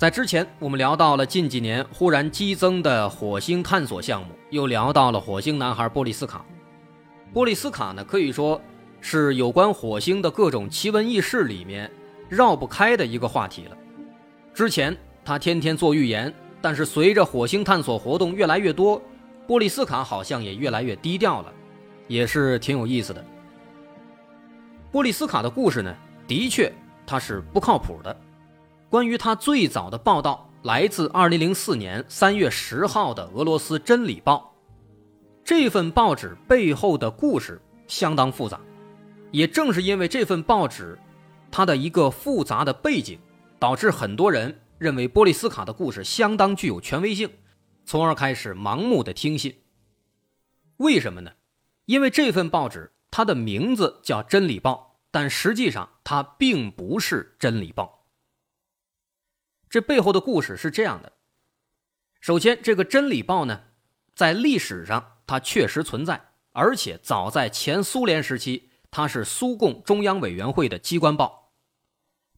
在之前，我们聊到了近几年忽然激增的火星探索项目，又聊到了火星男孩波利斯卡。波利斯卡呢，可以说是有关火星的各种奇闻异事里面绕不开的一个话题了。之前他天天做预言，但是随着火星探索活动越来越多，波利斯卡好像也越来越低调了，也是挺有意思的。波利斯卡的故事呢，的确他是不靠谱的。关于他最早的报道，来自2004年3月10号的俄罗斯《真理报》。这份报纸背后的故事相当复杂，也正是因为这份报纸，它的一个复杂的背景，导致很多人认为波利斯卡的故事相当具有权威性，从而开始盲目的听信。为什么呢？因为这份报纸它的名字叫《真理报》，但实际上它并不是《真理报》。这背后的故事是这样的：首先，这个《真理报》呢，在历史上它确实存在，而且早在前苏联时期，它是苏共中央委员会的机关报。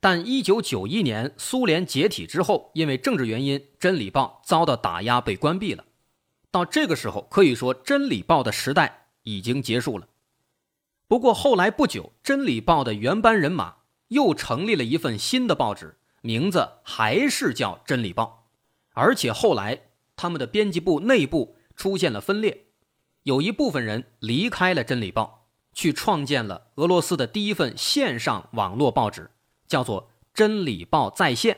但1991年苏联解体之后，因为政治原因，《真理报》遭到打压，被关闭了。到这个时候，可以说《真理报》的时代已经结束了。不过后来不久，《真理报》的原班人马又成立了一份新的报纸。名字还是叫《真理报》，而且后来他们的编辑部内部出现了分裂，有一部分人离开了《真理报》，去创建了俄罗斯的第一份线上网络报纸，叫做《真理报在线》。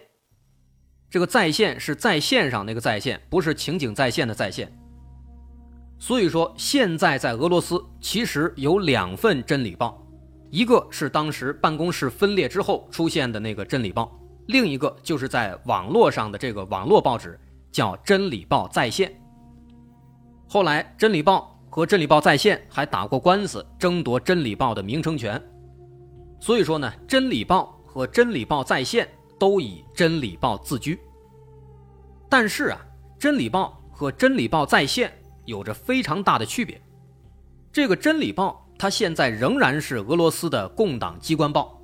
这个“在线”是在线上那个在线，不是情景在线的在线。所以说，现在在俄罗斯其实有两份《真理报》，一个是当时办公室分裂之后出现的那个《真理报》。另一个就是在网络上的这个网络报纸叫《真理报在线》。后来，《真理报》和《真理报在线》还打过官司，争夺《真理报》的名称权。所以说呢，《真理报》和《真理报在线》都以《真理报》自居。但是啊，《真理报》和《真理报在线》有着非常大的区别。这个《真理报》它现在仍然是俄罗斯的共党机关报。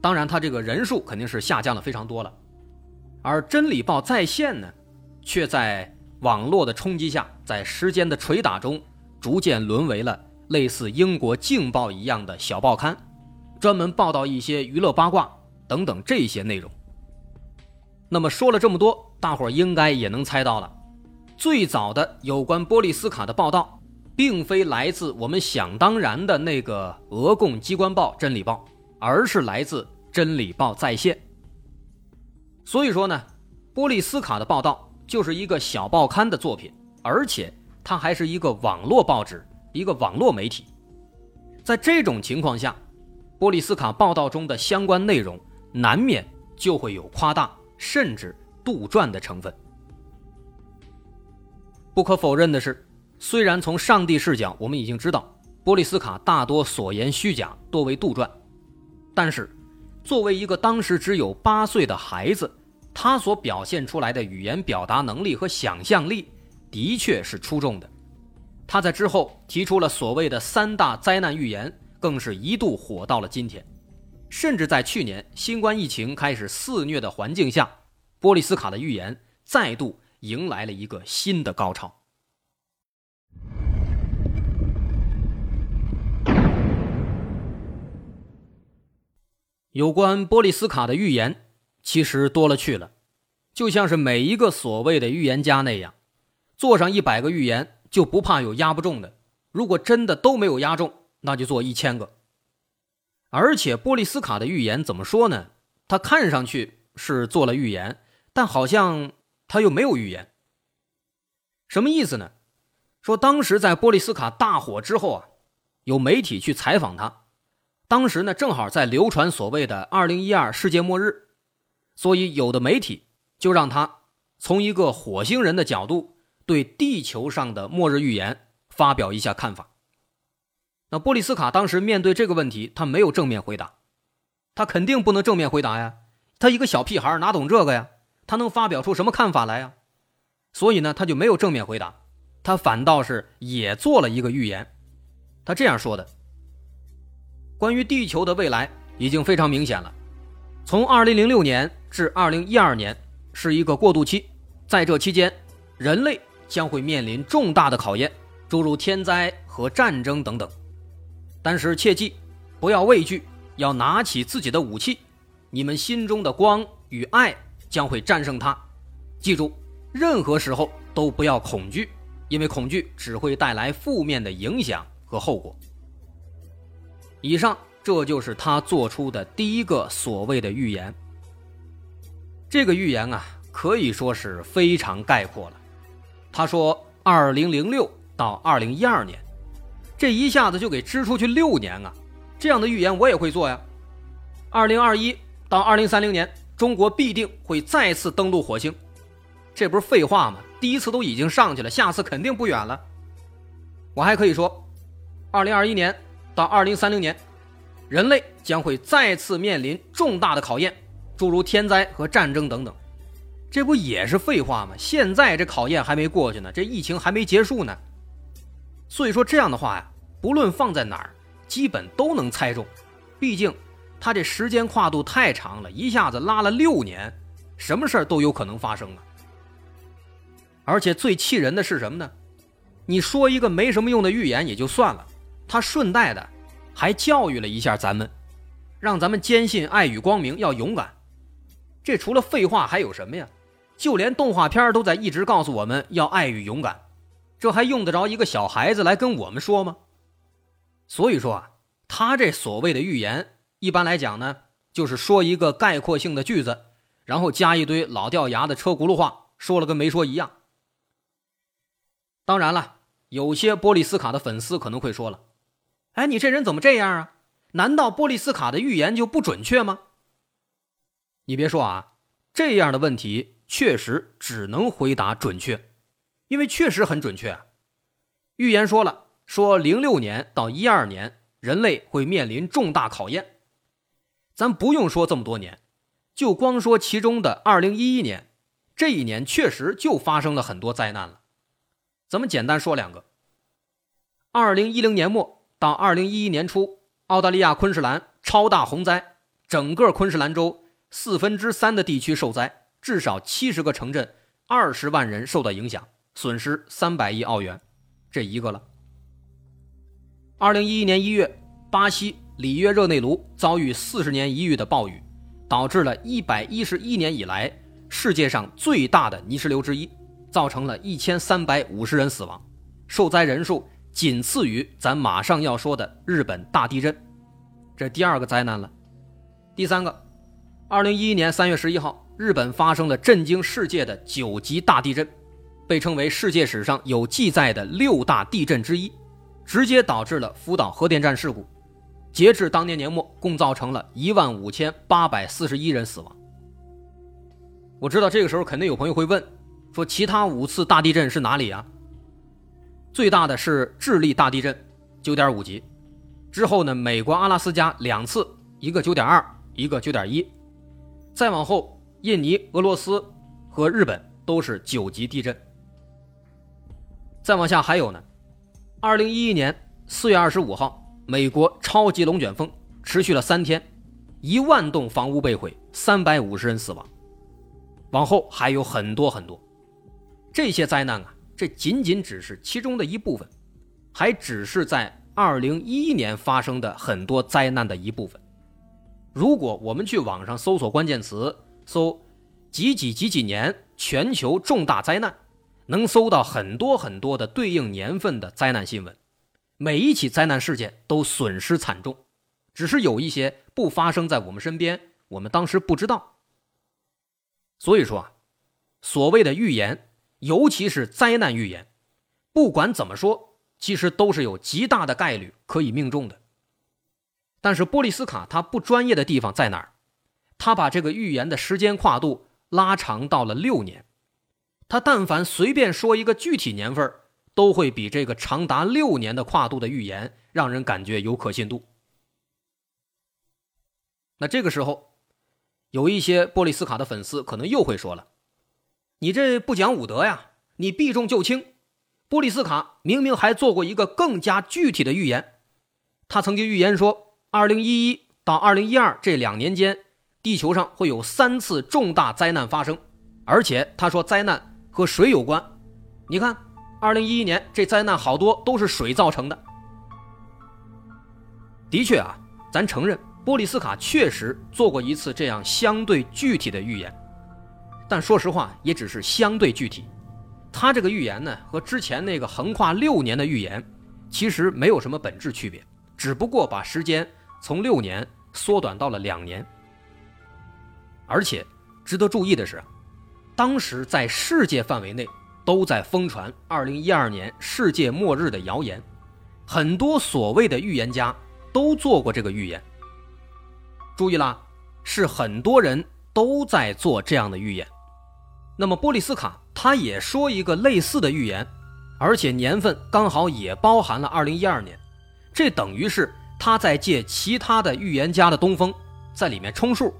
当然，它这个人数肯定是下降了非常多了，而《真理报在线》呢，却在网络的冲击下，在时间的捶打中，逐渐沦为了类似英国《镜报》一样的小报刊，专门报道一些娱乐八卦等等这些内容。那么说了这么多，大伙儿应该也能猜到了，最早的有关波利斯卡的报道，并非来自我们想当然的那个俄共机关报《真理报》。而是来自《真理报在线》，所以说呢，波利斯卡的报道就是一个小报刊的作品，而且它还是一个网络报纸，一个网络媒体。在这种情况下，波利斯卡报道中的相关内容难免就会有夸大甚至杜撰的成分。不可否认的是，虽然从上帝视角我们已经知道，波利斯卡大多所言虚假，多为杜撰。但是，作为一个当时只有八岁的孩子，他所表现出来的语言表达能力和想象力，的确是出众的。他在之后提出了所谓的三大灾难预言，更是一度火到了今天。甚至在去年新冠疫情开始肆虐的环境下，波利斯卡的预言再度迎来了一个新的高潮。有关波利斯卡的预言，其实多了去了，就像是每一个所谓的预言家那样，做上一百个预言就不怕有压不中的。如果真的都没有压中，那就做一千个。而且波利斯卡的预言怎么说呢？他看上去是做了预言，但好像他又没有预言。什么意思呢？说当时在波利斯卡大火之后啊，有媒体去采访他。当时呢，正好在流传所谓的“二零一二世界末日”，所以有的媒体就让他从一个火星人的角度对地球上的末日预言发表一下看法。那波利斯卡当时面对这个问题，他没有正面回答，他肯定不能正面回答呀，他一个小屁孩哪懂这个呀？他能发表出什么看法来呀？所以呢，他就没有正面回答，他反倒是也做了一个预言。他这样说的：关于地球的未来已经非常明显了，从2006年至2012年是一个过渡期，在这期间，人类将会面临重大的考验，诸如天灾和战争等等。但是切记，不要畏惧，要拿起自己的武器，你们心中的光与爱将会战胜它。记住。任何时候都不要恐惧，因为恐惧只会带来负面的影响和后果。以上，这就是他做出的第一个所谓的预言。这个预言啊，可以说是非常概括了。他说，二零零六到二零一二年，这一下子就给支出去六年啊！这样的预言我也会做呀。二零二一到二零三零年，中国必定会再次登陆火星。这不是废话吗？第一次都已经上去了，下次肯定不远了。我还可以说，二零二一年到二零三零年，人类将会再次面临重大的考验，诸如天灾和战争等等。这不也是废话吗？现在这考验还没过去呢，这疫情还没结束呢。所以说这样的话呀，不论放在哪儿，基本都能猜中。毕竟它这时间跨度太长了，一下子拉了六年，什么事儿都有可能发生啊。而且最气人的是什么呢？你说一个没什么用的预言也就算了，他顺带的还教育了一下咱们，让咱们坚信爱与光明，要勇敢。这除了废话还有什么呀？就连动画片都在一直告诉我们要爱与勇敢，这还用得着一个小孩子来跟我们说吗？所以说啊，他这所谓的预言，一般来讲呢，就是说一个概括性的句子，然后加一堆老掉牙的车轱辘话，说了跟没说一样。当然了，有些波利斯卡的粉丝可能会说了：“哎，你这人怎么这样啊？难道波利斯卡的预言就不准确吗？”你别说啊，这样的问题确实只能回答准确，因为确实很准确。预言说了，说零六年到一二年人类会面临重大考验。咱不用说这么多年，就光说其中的二零一一年，这一年确实就发生了很多灾难了。咱们简单说两个。二零一零年末到二零一一年初，澳大利亚昆士兰超大洪灾，整个昆士兰州四分之三的地区受灾，至少七十个城镇，二十万人受到影响，损失三百亿澳元，这一个了。二零一一年一月，巴西里约热内卢遭遇四十年一遇的暴雨，导致了一百一十一年以来世界上最大的泥石流之一。造成了一千三百五十人死亡，受灾人数仅次于咱马上要说的日本大地震，这第二个灾难了。第三个，二零一一年三月十一号，日本发生了震惊世界的九级大地震，被称为世界史上有记载的六大地震之一，直接导致了福岛核电站事故。截至当年年末，共造成了一万五千八百四十一人死亡。我知道这个时候肯定有朋友会问。说其他五次大地震是哪里啊？最大的是智利大地震，九点五级。之后呢，美国阿拉斯加两次，一个九点二，一个九点一。再往后，印尼、俄罗斯和日本都是九级地震。再往下还有呢，二零一一年四月二十五号，美国超级龙卷风持续了三天，一万栋房屋被毁，三百五十人死亡。往后还有很多很多。这些灾难啊，这仅仅只是其中的一部分，还只是在2011年发生的很多灾难的一部分。如果我们去网上搜索关键词，搜“几几几几年全球重大灾难”，能搜到很多很多的对应年份的灾难新闻。每一起灾难事件都损失惨重，只是有一些不发生在我们身边，我们当时不知道。所以说啊，所谓的预言。尤其是灾难预言，不管怎么说，其实都是有极大的概率可以命中的。但是波利斯卡他不专业的地方在哪儿？他把这个预言的时间跨度拉长到了六年，他但凡随便说一个具体年份，都会比这个长达六年的跨度的预言让人感觉有可信度。那这个时候，有一些波利斯卡的粉丝可能又会说了：“你这不讲武德呀！你避重就轻。波利斯卡明明还做过一个更加具体的预言，他曾经预言说，二零一一到二零一二这两年间，地球上会有三次重大灾难发生，而且他说灾难和水有关。你看，二零一一年这灾难好多都是水造成的。的确啊，咱承认。”波利斯卡确实做过一次这样相对具体的预言，但说实话，也只是相对具体。他这个预言呢，和之前那个横跨六年的预言其实没有什么本质区别，只不过把时间从六年缩短到了两年。而且值得注意的是，当时在世界范围内都在疯传2012年世界末日的谣言，很多所谓的预言家都做过这个预言。注意啦，是很多人都在做这样的预言。那么波利斯卡他也说一个类似的预言，而且年份刚好也包含了二零一二年，这等于是他在借其他的预言家的东风，在里面充数。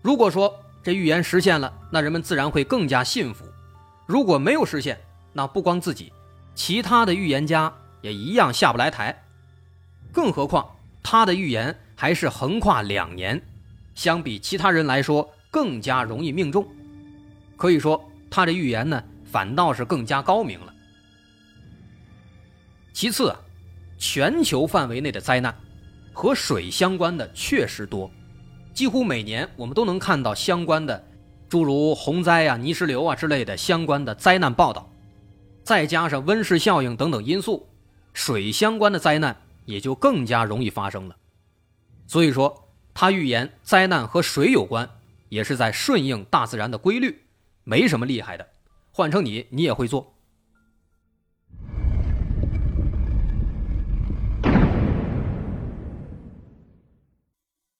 如果说这预言实现了，那人们自然会更加信服；如果没有实现，那不光自己，其他的预言家也一样下不来台。更何况他的预言。还是横跨两年，相比其他人来说更加容易命中。可以说，他这预言呢，反倒是更加高明了。其次啊，全球范围内的灾难和水相关的确实多，几乎每年我们都能看到相关的，诸如洪灾啊、泥石流啊之类的相关的灾难报道。再加上温室效应等等因素，水相关的灾难也就更加容易发生了。所以说，他预言灾难和水有关，也是在顺应大自然的规律，没什么厉害的。换成你，你也会做。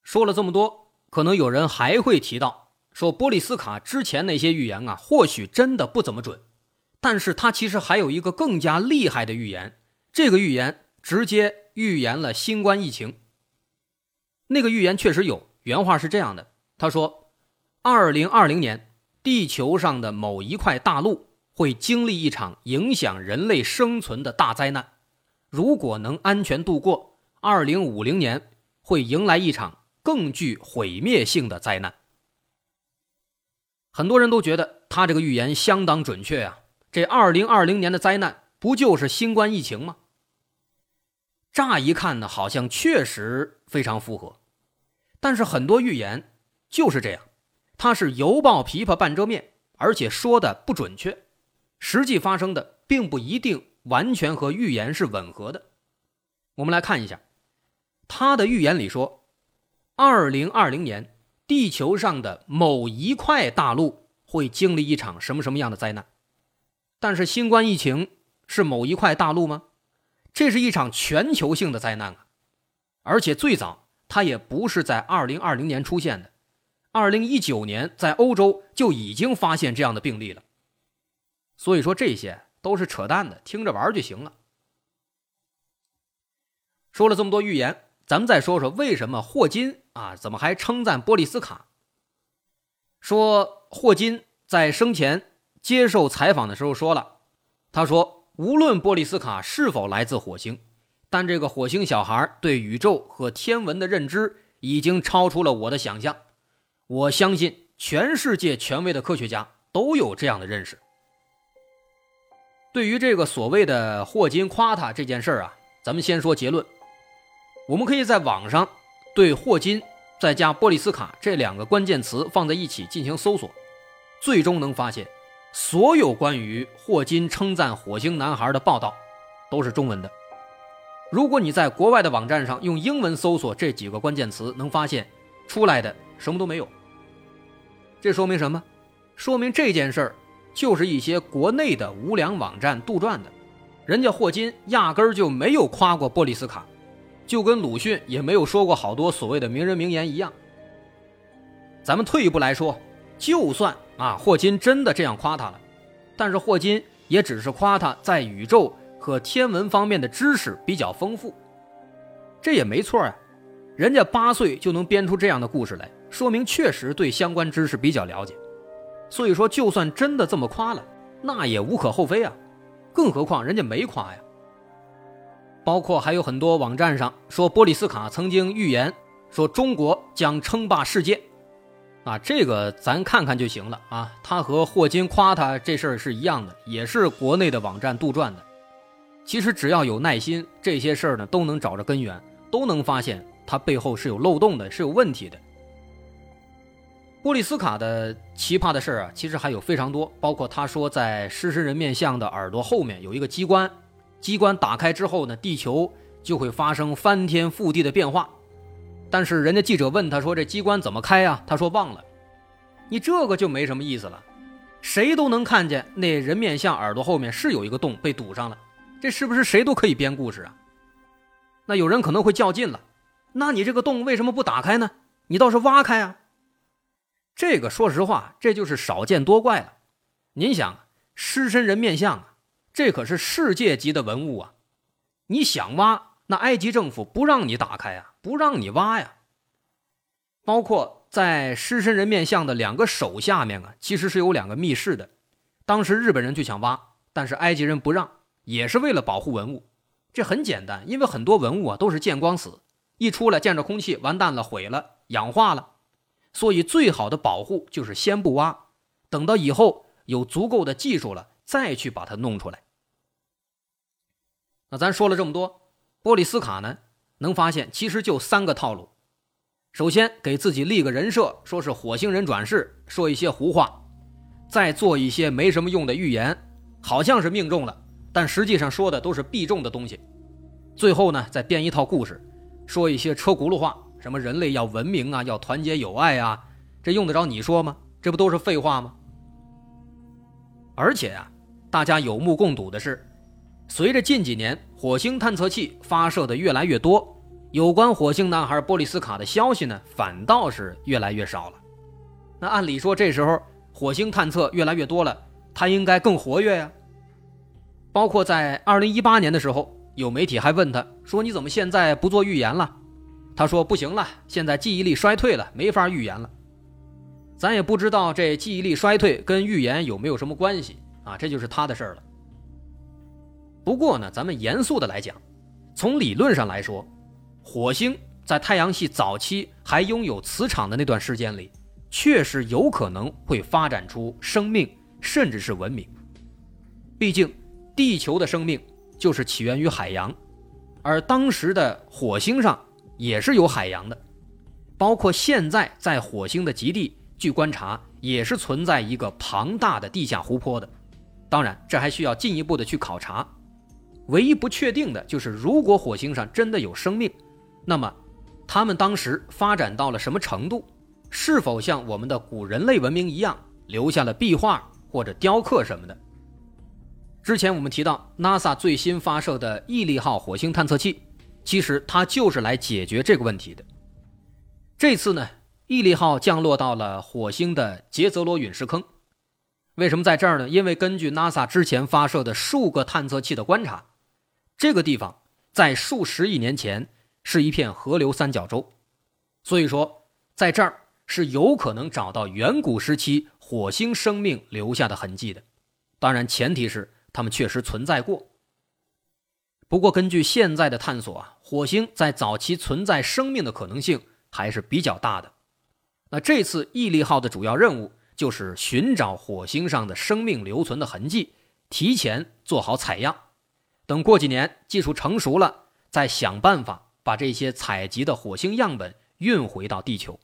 说了这么多，可能有人还会提到，说波利斯卡之前那些预言啊，或许真的不怎么准，但是他其实还有一个更加厉害的预言，这个预言直接预言了新冠疫情。那个预言确实有，原话是这样的：他说，二零二零年，地球上的某一块大陆会经历一场影响人类生存的大灾难，如果能安全度过，二零五零年会迎来一场更具毁灭性的灾难。很多人都觉得他这个预言相当准确啊，这二零二零年的灾难不就是新冠疫情吗？乍一看呢，好像确实非常符合，但是很多预言就是这样，它是犹抱琵琶半遮面，而且说的不准确，实际发生的并不一定完全和预言是吻合的。我们来看一下，他的预言里说，二零二零年地球上的某一块大陆会经历一场什么什么样的灾难，但是新冠疫情是某一块大陆吗？这是一场全球性的灾难啊，而且最早它也不是在二零二零年出现的，二零一九年在欧洲就已经发现这样的病例了。所以说这些都是扯淡的，听着玩就行了。说了这么多预言，咱们再说说为什么霍金啊，怎么还称赞波利斯卡？说霍金在生前接受采访的时候说了，他说。无论波利斯卡是否来自火星，但这个火星小孩对宇宙和天文的认知已经超出了我的想象。我相信全世界权威的科学家都有这样的认识。对于这个所谓的霍金夸他这件事儿啊，咱们先说结论。我们可以在网上对霍金再加波利斯卡这两个关键词放在一起进行搜索，最终能发现。所有关于霍金称赞火星男孩的报道，都是中文的。如果你在国外的网站上用英文搜索这几个关键词，能发现出来的什么都没有。这说明什么？说明这件事儿就是一些国内的无良网站杜撰的。人家霍金压根儿就没有夸过波利斯卡，就跟鲁迅也没有说过好多所谓的名人名言一样。咱们退一步来说，就算。啊，霍金真的这样夸他了，但是霍金也只是夸他在宇宙和天文方面的知识比较丰富，这也没错啊。人家八岁就能编出这样的故事来，说明确实对相关知识比较了解。所以说，就算真的这么夸了，那也无可厚非啊。更何况人家没夸呀。包括还有很多网站上说，波利斯卡曾经预言说中国将称霸世界，啊，这个咱看看就行了啊。他和霍金夸他这事儿是一样的，也是国内的网站杜撰的。其实只要有耐心，这些事儿呢都能找着根源，都能发现。它背后是有漏洞的，是有问题的。波利斯卡的奇葩的事啊，其实还有非常多，包括他说在狮身人面像的耳朵后面有一个机关，机关打开之后呢，地球就会发生翻天覆地的变化。但是人家记者问他说：“这机关怎么开呀？”他说：“忘了。”你这个就没什么意思了，谁都能看见那人面像耳朵后面是有一个洞被堵上了，这是不是谁都可以编故事啊？那有人可能会较劲了。那你这个洞为什么不打开呢？你倒是挖开啊！这个说实话，这就是少见多怪了。您想，狮身人面像啊，这可是世界级的文物啊！你想挖，那埃及政府不让你打开啊，不让你挖呀。包括在狮身人面像的两个手下面啊，其实是有两个密室的。当时日本人就想挖，但是埃及人不让，也是为了保护文物。这很简单，因为很多文物啊都是见光死。一出来见着空气，完蛋了，毁了，氧化了。所以最好的保护就是先不挖，等到以后有足够的技术了，再去把它弄出来。那咱说了这么多，波利斯卡呢，能发现其实就三个套路：首先给自己立个人设，说是火星人转世，说一些胡话；再做一些没什么用的预言，好像是命中了，但实际上说的都是必中的东西；最后呢，再编一套故事。说一些车轱辘话，什么人类要文明啊，要团结友爱啊，这用得着你说吗？这不都是废话吗？而且啊，大家有目共睹的是，随着近几年火星探测器发射的越来越多，有关火星男孩波利斯卡的消息呢，反倒是越来越少了。那按理说，这时候火星探测越来越多了，他应该更活跃呀。包括在二零一八年的时候。有媒体还问他说：“你怎么现在不做预言了？”他说：“不行了，现在记忆力衰退了，没法预言了。”咱也不知道这记忆力衰退跟预言有没有什么关系啊？这就是他的事儿了。不过呢，咱们严肃的来讲，从理论上来说，火星在太阳系早期还拥有磁场的那段时间里，确实有可能会发展出生命，甚至是文明。毕竟，地球的生命。就是起源于海洋，而当时的火星上也是有海洋的，包括现在在火星的极地，据观察也是存在一个庞大的地下湖泊的。当然，这还需要进一步的去考察。唯一不确定的就是，如果火星上真的有生命，那么他们当时发展到了什么程度？是否像我们的古人类文明一样，留下了壁画或者雕刻什么的？之前我们提到，NASA 最新发射的毅力号火星探测器，其实它就是来解决这个问题的。这次呢，毅力号降落到了火星的杰泽罗陨石坑。为什么在这儿呢？因为根据 NASA 之前发射的数个探测器的观察，这个地方在数十亿年前是一片河流三角洲，所以说在这儿是有可能找到远古时期火星生命留下的痕迹的。当然，前提是。他们确实存在过，不过根据现在的探索啊，火星在早期存在生命的可能性还是比较大的。那这次毅力号的主要任务就是寻找火星上的生命留存的痕迹，提前做好采样，等过几年技术成熟了，再想办法把这些采集的火星样本运回到地球。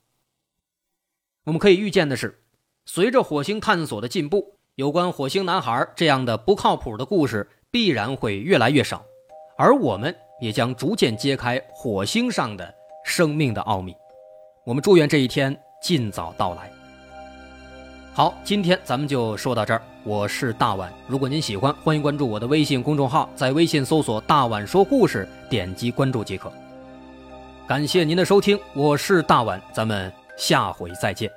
我们可以预见的是，随着火星探索的进步。有关火星男孩这样的不靠谱的故事必然会越来越少，而我们也将逐渐揭开火星上的生命的奥秘。我们祝愿这一天尽早到来。好，今天咱们就说到这儿。我是大碗，如果您喜欢，欢迎关注我的微信公众号，在微信搜索“大碗说故事”，点击关注即可。感谢您的收听，我是大碗，咱们下回再见。